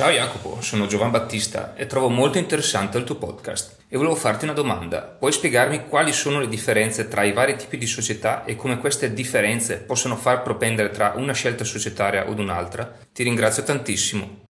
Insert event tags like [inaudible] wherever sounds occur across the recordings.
Ciao Jacopo, sono Giovan Battista e trovo molto interessante il tuo podcast e volevo farti una domanda. Puoi spiegarmi quali sono le differenze tra i vari tipi di società e come queste differenze possono far propendere tra una scelta societaria od un'altra? Ti ringrazio tantissimo.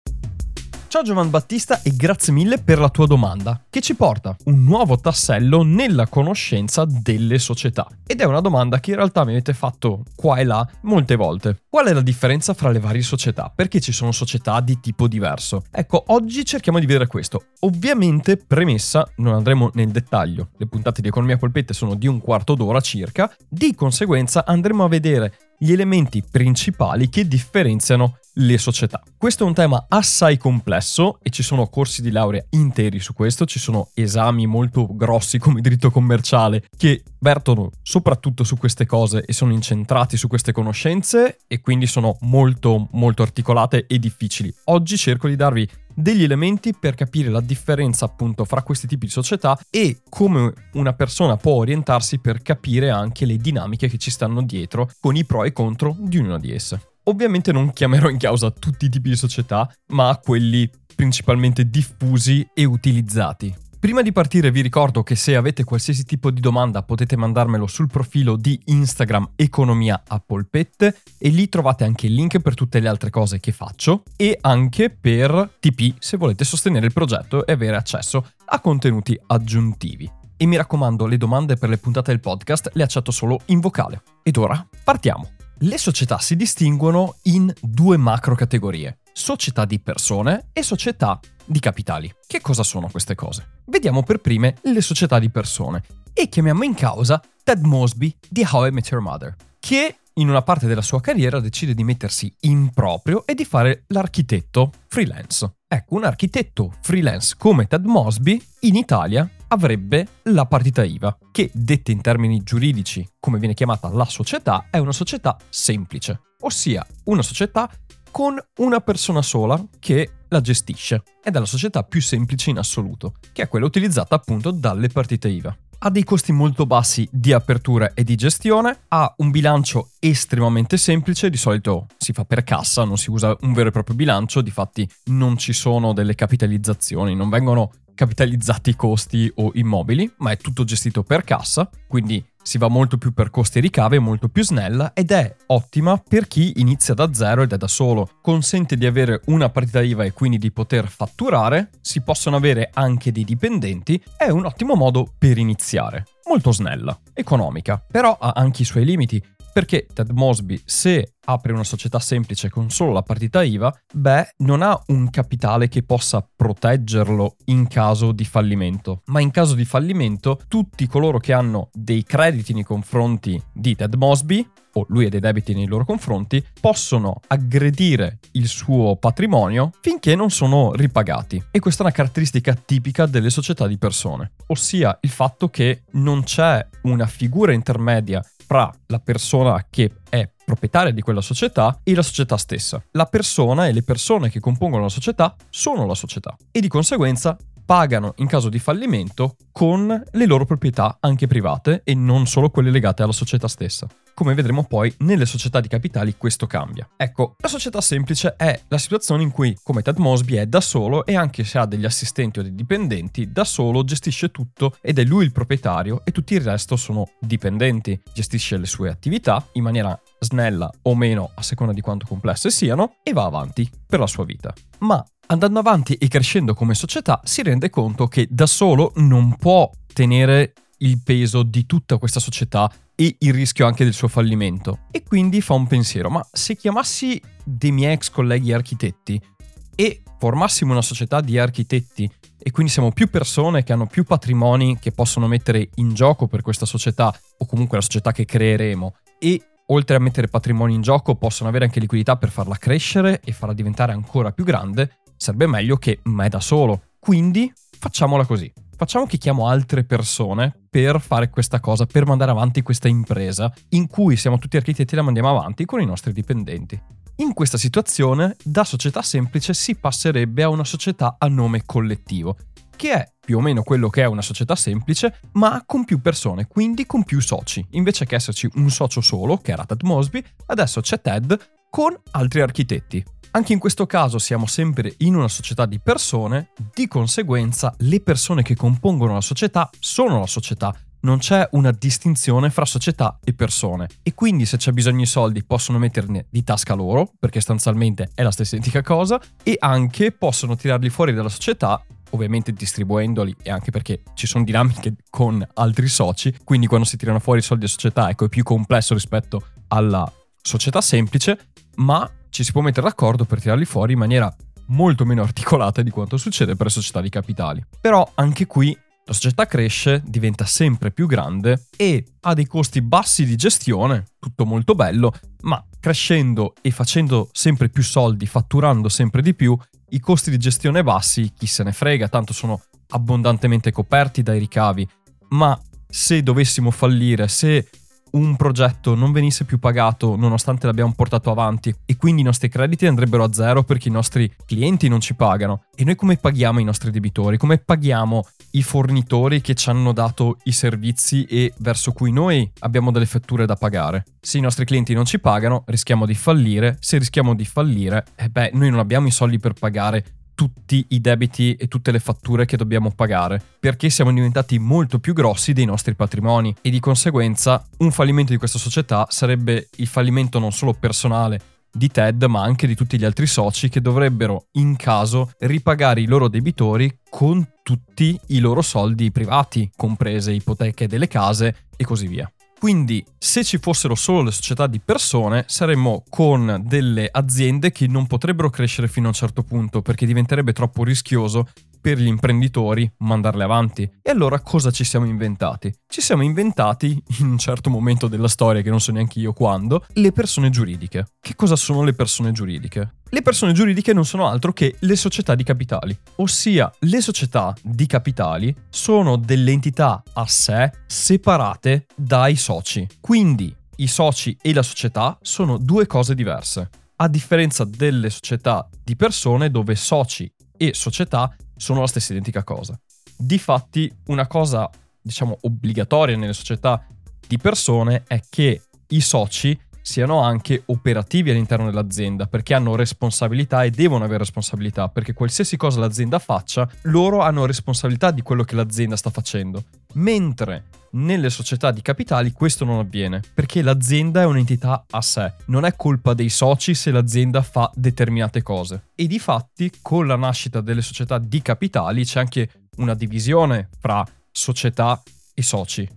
Ciao Giovan Battista e grazie mille per la tua domanda, che ci porta un nuovo tassello nella conoscenza delle società. Ed è una domanda che in realtà mi avete fatto qua e là molte volte. Qual è la differenza fra le varie società? Perché ci sono società di tipo diverso? Ecco, oggi cerchiamo di vedere questo. Ovviamente, premessa, non andremo nel dettaglio. Le puntate di Economia Polpette sono di un quarto d'ora circa. Di conseguenza andremo a vedere gli elementi principali che differenziano le società. Questo è un tema assai complesso e ci sono corsi di laurea interi su questo, ci sono esami molto grossi come diritto commerciale che vertono soprattutto su queste cose e sono incentrati su queste conoscenze e quindi sono molto molto articolate e difficili. Oggi cerco di darvi degli elementi per capire la differenza appunto fra questi tipi di società e come una persona può orientarsi per capire anche le dinamiche che ci stanno dietro con i pro e contro di ognuna di esse. Ovviamente non chiamerò in causa tutti i tipi di società, ma quelli principalmente diffusi e utilizzati. Prima di partire vi ricordo che se avete qualsiasi tipo di domanda potete mandarmelo sul profilo di Instagram Economia a Polpette e lì trovate anche il link per tutte le altre cose che faccio e anche per TP se volete sostenere il progetto e avere accesso a contenuti aggiuntivi. E mi raccomando, le domande per le puntate del podcast le accetto solo in vocale. Ed ora partiamo. Le società si distinguono in due macro categorie, società di persone e società di capitali. Che cosa sono queste cose? Vediamo per prime le società di persone e chiamiamo in causa Ted Mosby di How I Met Your Mother, che in una parte della sua carriera decide di mettersi in proprio e di fare l'architetto freelance. Ecco, un architetto freelance come Ted Mosby in Italia avrebbe la partita IVA, che detta in termini giuridici, come viene chiamata la società, è una società semplice, ossia una società con una persona sola che la gestisce ed è la società più semplice in assoluto, che è quella utilizzata appunto dalle partite IVA. Ha dei costi molto bassi di apertura e di gestione, ha un bilancio estremamente semplice, di solito si fa per cassa, non si usa un vero e proprio bilancio, difatti non ci sono delle capitalizzazioni, non vengono capitalizzati i costi o immobili, ma è tutto gestito per cassa, quindi si va molto più per costi e ricavi, è molto più snella ed è ottima per chi inizia da zero ed è da solo. Consente di avere una partita IVA e quindi di poter fatturare, si possono avere anche dei dipendenti, è un ottimo modo per iniziare. Molto snella, economica, però ha anche i suoi limiti perché Ted Mosby, se apre una società semplice con solo la partita IVA, beh, non ha un capitale che possa proteggerlo in caso di fallimento. Ma in caso di fallimento, tutti coloro che hanno dei crediti nei confronti di Ted Mosby, o lui ha dei debiti nei loro confronti, possono aggredire il suo patrimonio finché non sono ripagati. E questa è una caratteristica tipica delle società di persone, ossia il fatto che non c'è una figura intermedia fra la persona che è proprietaria di quella società e la società stessa. La persona e le persone che compongono la società sono la società e di conseguenza pagano in caso di fallimento con le loro proprietà anche private e non solo quelle legate alla società stessa. Come vedremo poi, nelle società di capitali questo cambia. Ecco, la società semplice è la situazione in cui, come Ted Mosby, è da solo e anche se ha degli assistenti o dei dipendenti, da solo gestisce tutto ed è lui il proprietario e tutti il resto sono dipendenti. Gestisce le sue attività in maniera snella o meno a seconda di quanto complesse siano e va avanti per la sua vita. Ma andando avanti e crescendo come società si rende conto che da solo non può tenere il peso di tutta questa società e il rischio anche del suo fallimento. E quindi fa un pensiero, ma se chiamassi dei miei ex colleghi architetti e formassimo una società di architetti e quindi siamo più persone che hanno più patrimoni che possono mettere in gioco per questa società o comunque la società che creeremo e oltre a mettere patrimoni in gioco possono avere anche liquidità per farla crescere e farla diventare ancora più grande, sarebbe meglio che me da solo. Quindi facciamola così. Facciamo che chiamo altre persone per fare questa cosa, per mandare avanti questa impresa in cui siamo tutti architetti e la mandiamo avanti con i nostri dipendenti. In questa situazione, da società semplice si passerebbe a una società a nome collettivo, che è più o meno quello che è una società semplice, ma con più persone, quindi con più soci. Invece che esserci un socio solo, che era Ted Mosby, adesso c'è Ted con altri architetti. Anche in questo caso siamo sempre in una società di persone, di conseguenza le persone che compongono la società sono la società, non c'è una distinzione fra società e persone. E quindi se c'è bisogno di soldi possono metterne di tasca loro, perché sostanzialmente è la stessa identica cosa, e anche possono tirarli fuori dalla società ovviamente distribuendoli e anche perché ci sono dinamiche con altri soci, quindi quando si tirano fuori i soldi a società ecco è più complesso rispetto alla società semplice, ma ci si può mettere d'accordo per tirarli fuori in maniera molto meno articolata di quanto succede per le società di capitali. Però anche qui la società cresce, diventa sempre più grande e ha dei costi bassi di gestione, tutto molto bello, ma crescendo e facendo sempre più soldi, fatturando sempre di più, i costi di gestione bassi, chi se ne frega, tanto sono abbondantemente coperti dai ricavi, ma se dovessimo fallire, se un progetto non venisse più pagato nonostante l'abbiamo portato avanti e quindi i nostri crediti andrebbero a zero perché i nostri clienti non ci pagano. E noi come paghiamo i nostri debitori? Come paghiamo i fornitori che ci hanno dato i servizi e verso cui noi abbiamo delle fatture da pagare? Se i nostri clienti non ci pagano, rischiamo di fallire. Se rischiamo di fallire, eh beh, noi non abbiamo i soldi per pagare tutti i debiti e tutte le fatture che dobbiamo pagare, perché siamo diventati molto più grossi dei nostri patrimoni e di conseguenza un fallimento di questa società sarebbe il fallimento non solo personale di Ted, ma anche di tutti gli altri soci che dovrebbero, in caso, ripagare i loro debitori con tutti i loro soldi privati, comprese ipoteche delle case e così via. Quindi, se ci fossero solo le società di persone, saremmo con delle aziende che non potrebbero crescere fino a un certo punto perché diventerebbe troppo rischioso per gli imprenditori mandarle avanti. E allora cosa ci siamo inventati? Ci siamo inventati, in un certo momento della storia, che non so neanche io quando, le persone giuridiche. Che cosa sono le persone giuridiche? Le persone giuridiche non sono altro che le società di capitali, ossia le società di capitali sono delle entità a sé separate dai soci. Quindi i soci e la società sono due cose diverse, a differenza delle società di persone dove soci e società sono la stessa identica cosa. Difatti, una cosa, diciamo, obbligatoria nelle società di persone è che i soci siano anche operativi all'interno dell'azienda, perché hanno responsabilità e devono avere responsabilità, perché qualsiasi cosa l'azienda faccia, loro hanno responsabilità di quello che l'azienda sta facendo. Mentre nelle società di capitali questo non avviene, perché l'azienda è un'entità a sé, non è colpa dei soci se l'azienda fa determinate cose. E di fatti, con la nascita delle società di capitali c'è anche una divisione fra società e soci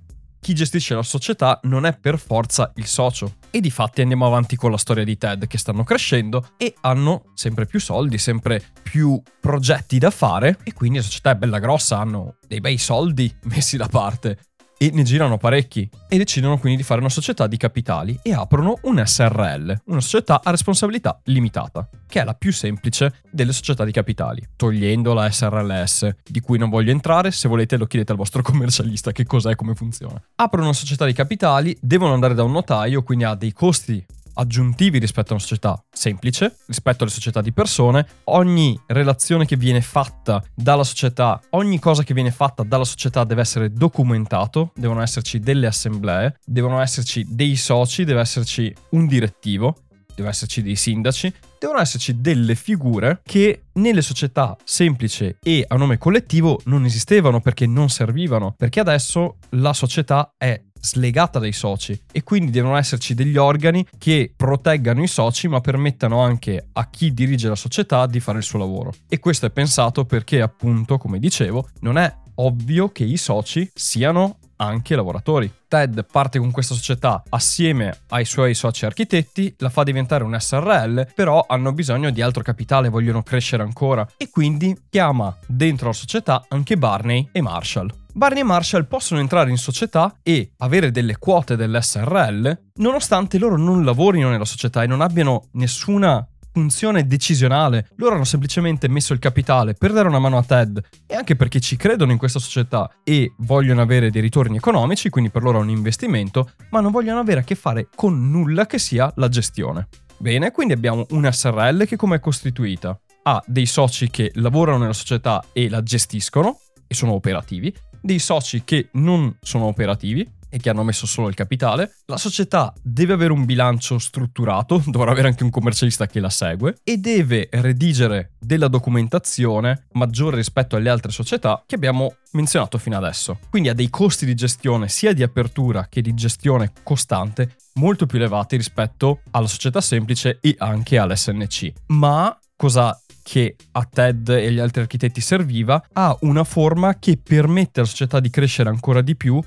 chi gestisce la società non è per forza il socio. E di fatti andiamo avanti con la storia di Ted che stanno crescendo e hanno sempre più soldi, sempre più progetti da fare e quindi la società è bella grossa, hanno dei bei soldi messi da parte e ne girano parecchi e decidono quindi di fare una società di capitali e aprono un SRL, una società a responsabilità limitata, che è la più semplice delle società di capitali, togliendo la SRLS, di cui non voglio entrare, se volete lo chiedete al vostro [laughs] commercialista che cos'è e come funziona. Aprono una società di capitali, devono andare da un notaio, quindi ha dei costi aggiuntivi rispetto a una società semplice, rispetto alle società di persone. Ogni relazione che viene fatta dalla società, ogni cosa che viene fatta dalla società deve essere documentato, devono esserci delle assemblee, devono esserci dei soci, deve esserci un direttivo, deve esserci dei sindaci, devono esserci delle figure che nelle società semplici e a nome collettivo non esistevano perché non servivano, perché adesso la società è slegata dai soci e quindi devono esserci degli organi che proteggano i soci ma permettano anche a chi dirige la società di fare il suo lavoro. E questo è pensato perché appunto, come dicevo, non è ovvio che i soci siano anche lavoratori. Ted parte con questa società assieme ai suoi soci architetti, la fa diventare un SRL, però hanno bisogno di altro capitale, vogliono crescere ancora e quindi chiama dentro la società anche Barney e Marshall. Barney e Marshall possono entrare in società e avere delle quote dell'SRL nonostante loro non lavorino nella società e non abbiano nessuna funzione decisionale. Loro hanno semplicemente messo il capitale per dare una mano a Ted e anche perché ci credono in questa società e vogliono avere dei ritorni economici, quindi per loro è un investimento, ma non vogliono avere a che fare con nulla che sia la gestione. Bene, quindi abbiamo una SRL che come è costituita? Ha dei soci che lavorano nella società e la gestiscono e sono operativi, dei soci che non sono operativi e che hanno messo solo il capitale. La società deve avere un bilancio strutturato, [laughs] dovrà avere anche un commercialista che la segue e deve redigere della documentazione maggiore rispetto alle altre società che abbiamo menzionato fino adesso. Quindi ha dei costi di gestione sia di apertura che di gestione costante molto più elevati rispetto alla società semplice e anche all'SNC. Ma cosa che a Ted e agli altri architetti serviva, ha una forma che permette alla società di crescere ancora di più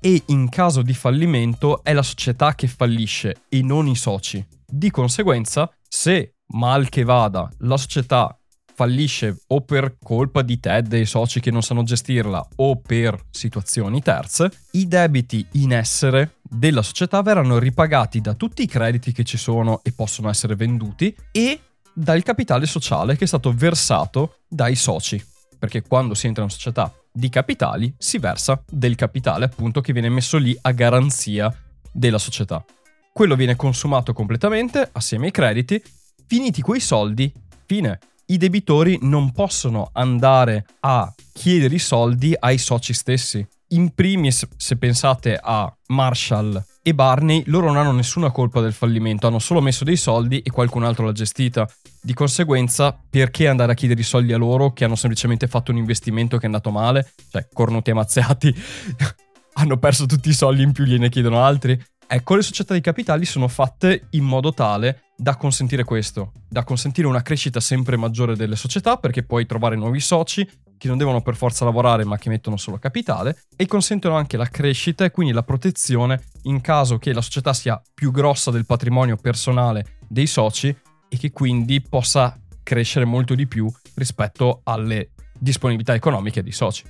e in caso di fallimento è la società che fallisce e non i soci. Di conseguenza, se mal che vada la società fallisce o per colpa di Ted e i soci che non sanno gestirla o per situazioni terze, i debiti in essere della società verranno ripagati da tutti i crediti che ci sono e possono essere venduti e dal capitale sociale che è stato versato dai soci. Perché quando si entra in una società di capitali si versa del capitale appunto che viene messo lì a garanzia della società. Quello viene consumato completamente assieme ai crediti, finiti quei soldi, fine. I debitori non possono andare a chiedere i soldi ai soci stessi. In primis, se pensate a Marshall e Barney, loro non hanno nessuna colpa del fallimento, hanno solo messo dei soldi e qualcun altro l'ha gestita. Di conseguenza, perché andare a chiedere i soldi a loro che hanno semplicemente fatto un investimento che è andato male? Cioè, cornuti amazziati, [laughs] hanno perso tutti i soldi in più, gliene chiedono altri. Ecco, le società di capitali sono fatte in modo tale da consentire questo, da consentire una crescita sempre maggiore delle società perché puoi trovare nuovi soci che non devono per forza lavorare ma che mettono solo capitale e consentono anche la crescita e quindi la protezione in caso che la società sia più grossa del patrimonio personale dei soci e che quindi possa crescere molto di più rispetto alle disponibilità economiche dei soci.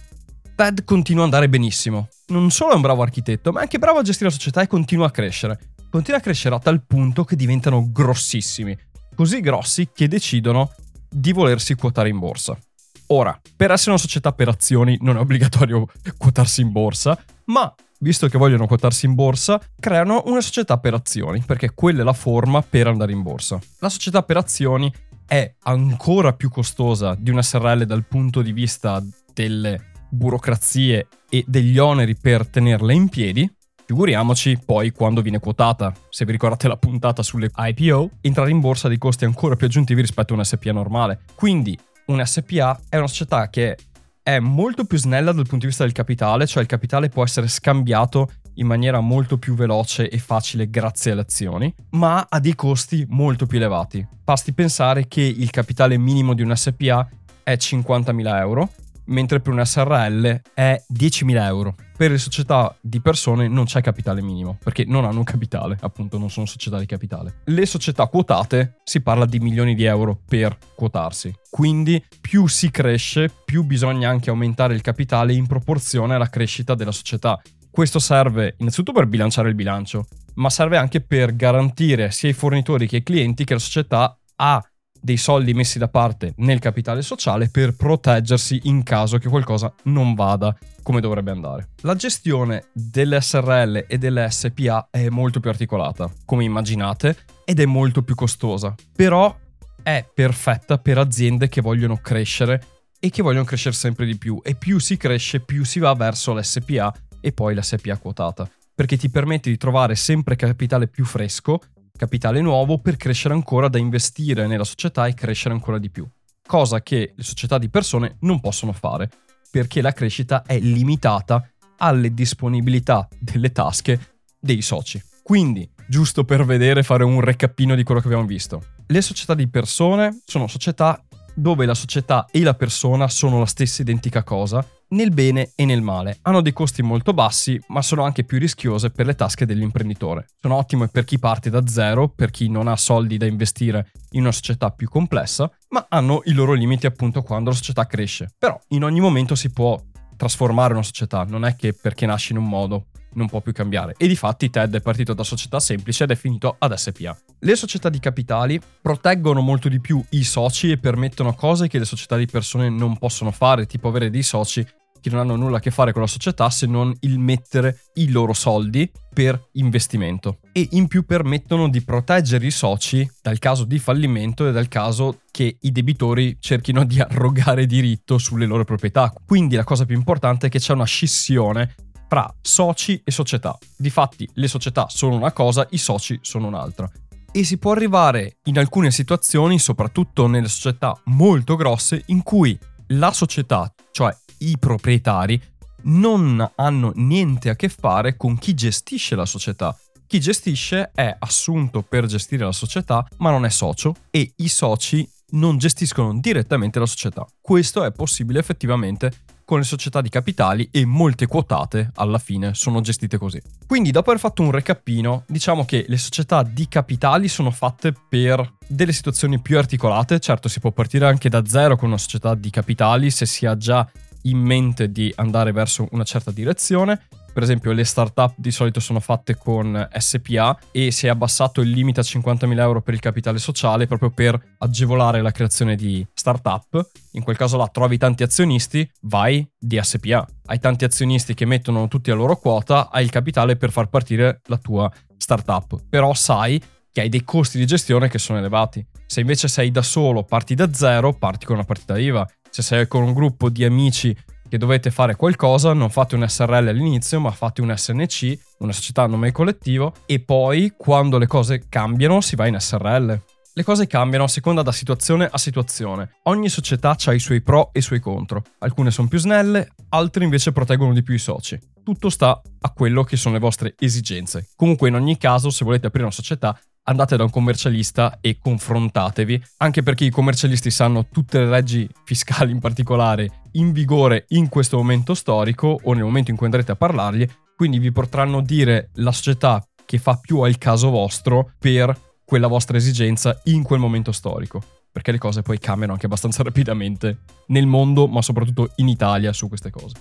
Ted continua ad andare benissimo. Non solo è un bravo architetto, ma è anche bravo a gestire la società e continua a crescere. Continua a crescere a tal punto che diventano grossissimi. Così grossi che decidono di volersi quotare in borsa. Ora, per essere una società per azioni non è obbligatorio quotarsi in borsa, ma visto che vogliono quotarsi in borsa, creano una società per azioni, perché quella è la forma per andare in borsa. La società per azioni è ancora più costosa di una SRL dal punto di vista delle burocrazie e degli oneri per tenerla in piedi. Figuriamoci poi quando viene quotata. Se vi ricordate la puntata sulle IPO, entrare in borsa ha dei costi ancora più aggiuntivi rispetto a un SPA normale. Quindi un SPA è una società che è molto più snella dal punto di vista del capitale, cioè il capitale può essere scambiato in maniera molto più veloce e facile grazie alle azioni, ma ha dei costi molto più elevati. Basti pensare che il capitale minimo di un SPA è 50.000 euro mentre per un SRL è 10.000 euro. Per le società di persone non c'è capitale minimo, perché non hanno un capitale, appunto non sono società di capitale. Le società quotate si parla di milioni di euro per quotarsi, quindi più si cresce, più bisogna anche aumentare il capitale in proporzione alla crescita della società. Questo serve innanzitutto per bilanciare il bilancio, ma serve anche per garantire sia ai fornitori che ai clienti che la società ha dei soldi messi da parte nel capitale sociale per proteggersi in caso che qualcosa non vada come dovrebbe andare. La gestione delle SRL e delle SPA è molto più articolata, come immaginate, ed è molto più costosa, però è perfetta per aziende che vogliono crescere e che vogliono crescere sempre di più e più si cresce più si va verso l'SPA e poi l'SPA quotata perché ti permette di trovare sempre capitale più fresco capitale nuovo per crescere ancora da investire nella società e crescere ancora di più. Cosa che le società di persone non possono fare, perché la crescita è limitata alle disponibilità delle tasche dei soci. Quindi, giusto per vedere, fare un recapino di quello che abbiamo visto. Le società di persone sono società dove la società e la persona sono la stessa identica cosa nel bene e nel male. Hanno dei costi molto bassi, ma sono anche più rischiose per le tasche dell'imprenditore. Sono ottime per chi parte da zero, per chi non ha soldi da investire in una società più complessa, ma hanno i loro limiti appunto quando la società cresce. Però in ogni momento si può trasformare una società, non è che perché nasci in un modo non può più cambiare. E di fatti Ted è partito da società semplice ed è finito ad SPA. Le società di capitali proteggono molto di più i soci e permettono cose che le società di persone non possono fare, tipo avere dei soci che non hanno nulla a che fare con la società se non il mettere i loro soldi per investimento e in più permettono di proteggere i soci dal caso di fallimento e dal caso che i debitori cerchino di [laughs] arrogare diritto sulle loro proprietà. Quindi la cosa più importante è che c'è una scissione fra soci e società. Difatti le società sono una cosa, i soci sono un'altra. E si può arrivare in alcune situazioni, soprattutto nelle società molto grosse, in cui la società, cioè i proprietari, non hanno niente a che fare con chi gestisce la società. Chi gestisce è assunto per gestire la società, ma non è socio e i soci non gestiscono direttamente la società. Questo è possibile effettivamente con le società di capitali e molte quotate alla fine sono gestite così. Quindi dopo aver fatto un recapino, diciamo che le società di capitali sono fatte per delle situazioni più articolate, certo si può partire anche da zero con una società di capitali se si ha già in mente di andare verso una certa direzione, per esempio le startup di solito sono fatte con SPA e si è abbassato il limite a 50.000 euro per il capitale sociale proprio per agevolare la creazione di startup. In quel caso là trovi tanti azionisti, vai di SPA. Hai tanti azionisti che mettono tutti la loro quota, hai il capitale per far partire la tua startup. Però sai che hai dei costi di gestione che sono elevati. Se invece sei da solo, parti da zero, parti con una partita IVA. Se sei con un gruppo di amici che dovete fare qualcosa, non fate un SRL all'inizio, ma fate un SNC, una società a nome collettivo, e poi quando le cose cambiano si va in SRL. Le cose cambiano a seconda da situazione a situazione. Ogni società ha i suoi pro e i suoi contro. Alcune sono più snelle, altre invece proteggono di più i soci. Tutto sta a quello che sono le vostre esigenze. Comunque in ogni caso, se volete aprire una società, andate da un commercialista e confrontatevi, anche perché i commercialisti sanno tutte le leggi fiscali in particolare in vigore in questo momento storico o nel momento in cui andrete a parlargli, quindi vi potranno dire la società che fa più al caso vostro per quella vostra esigenza in quel momento storico. Perché le cose poi cambiano anche abbastanza rapidamente nel mondo, ma soprattutto in Italia su queste cose.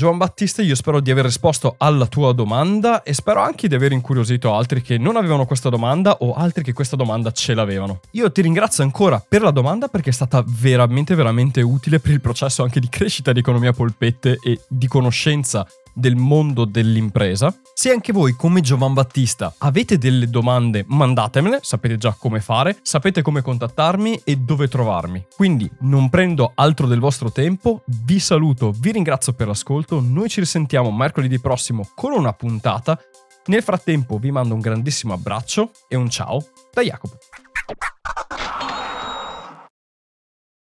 Giovan Battista, io spero di aver risposto alla tua domanda e spero anche di aver incuriosito altri che non avevano questa domanda o altri che questa domanda ce l'avevano. Io ti ringrazio ancora per la domanda perché è stata veramente veramente utile per il processo anche di crescita di economia polpette e di conoscenza del mondo dell'impresa. Se anche voi, come Giovan Battista, avete delle domande, mandatemele, sapete già come fare, sapete come contattarmi e dove trovarmi. Quindi non prendo altro del vostro tempo, vi saluto, vi ringrazio per l'ascolto, noi ci risentiamo mercoledì prossimo con una puntata. Nel frattempo vi mando un grandissimo abbraccio e un ciao da Jacopo.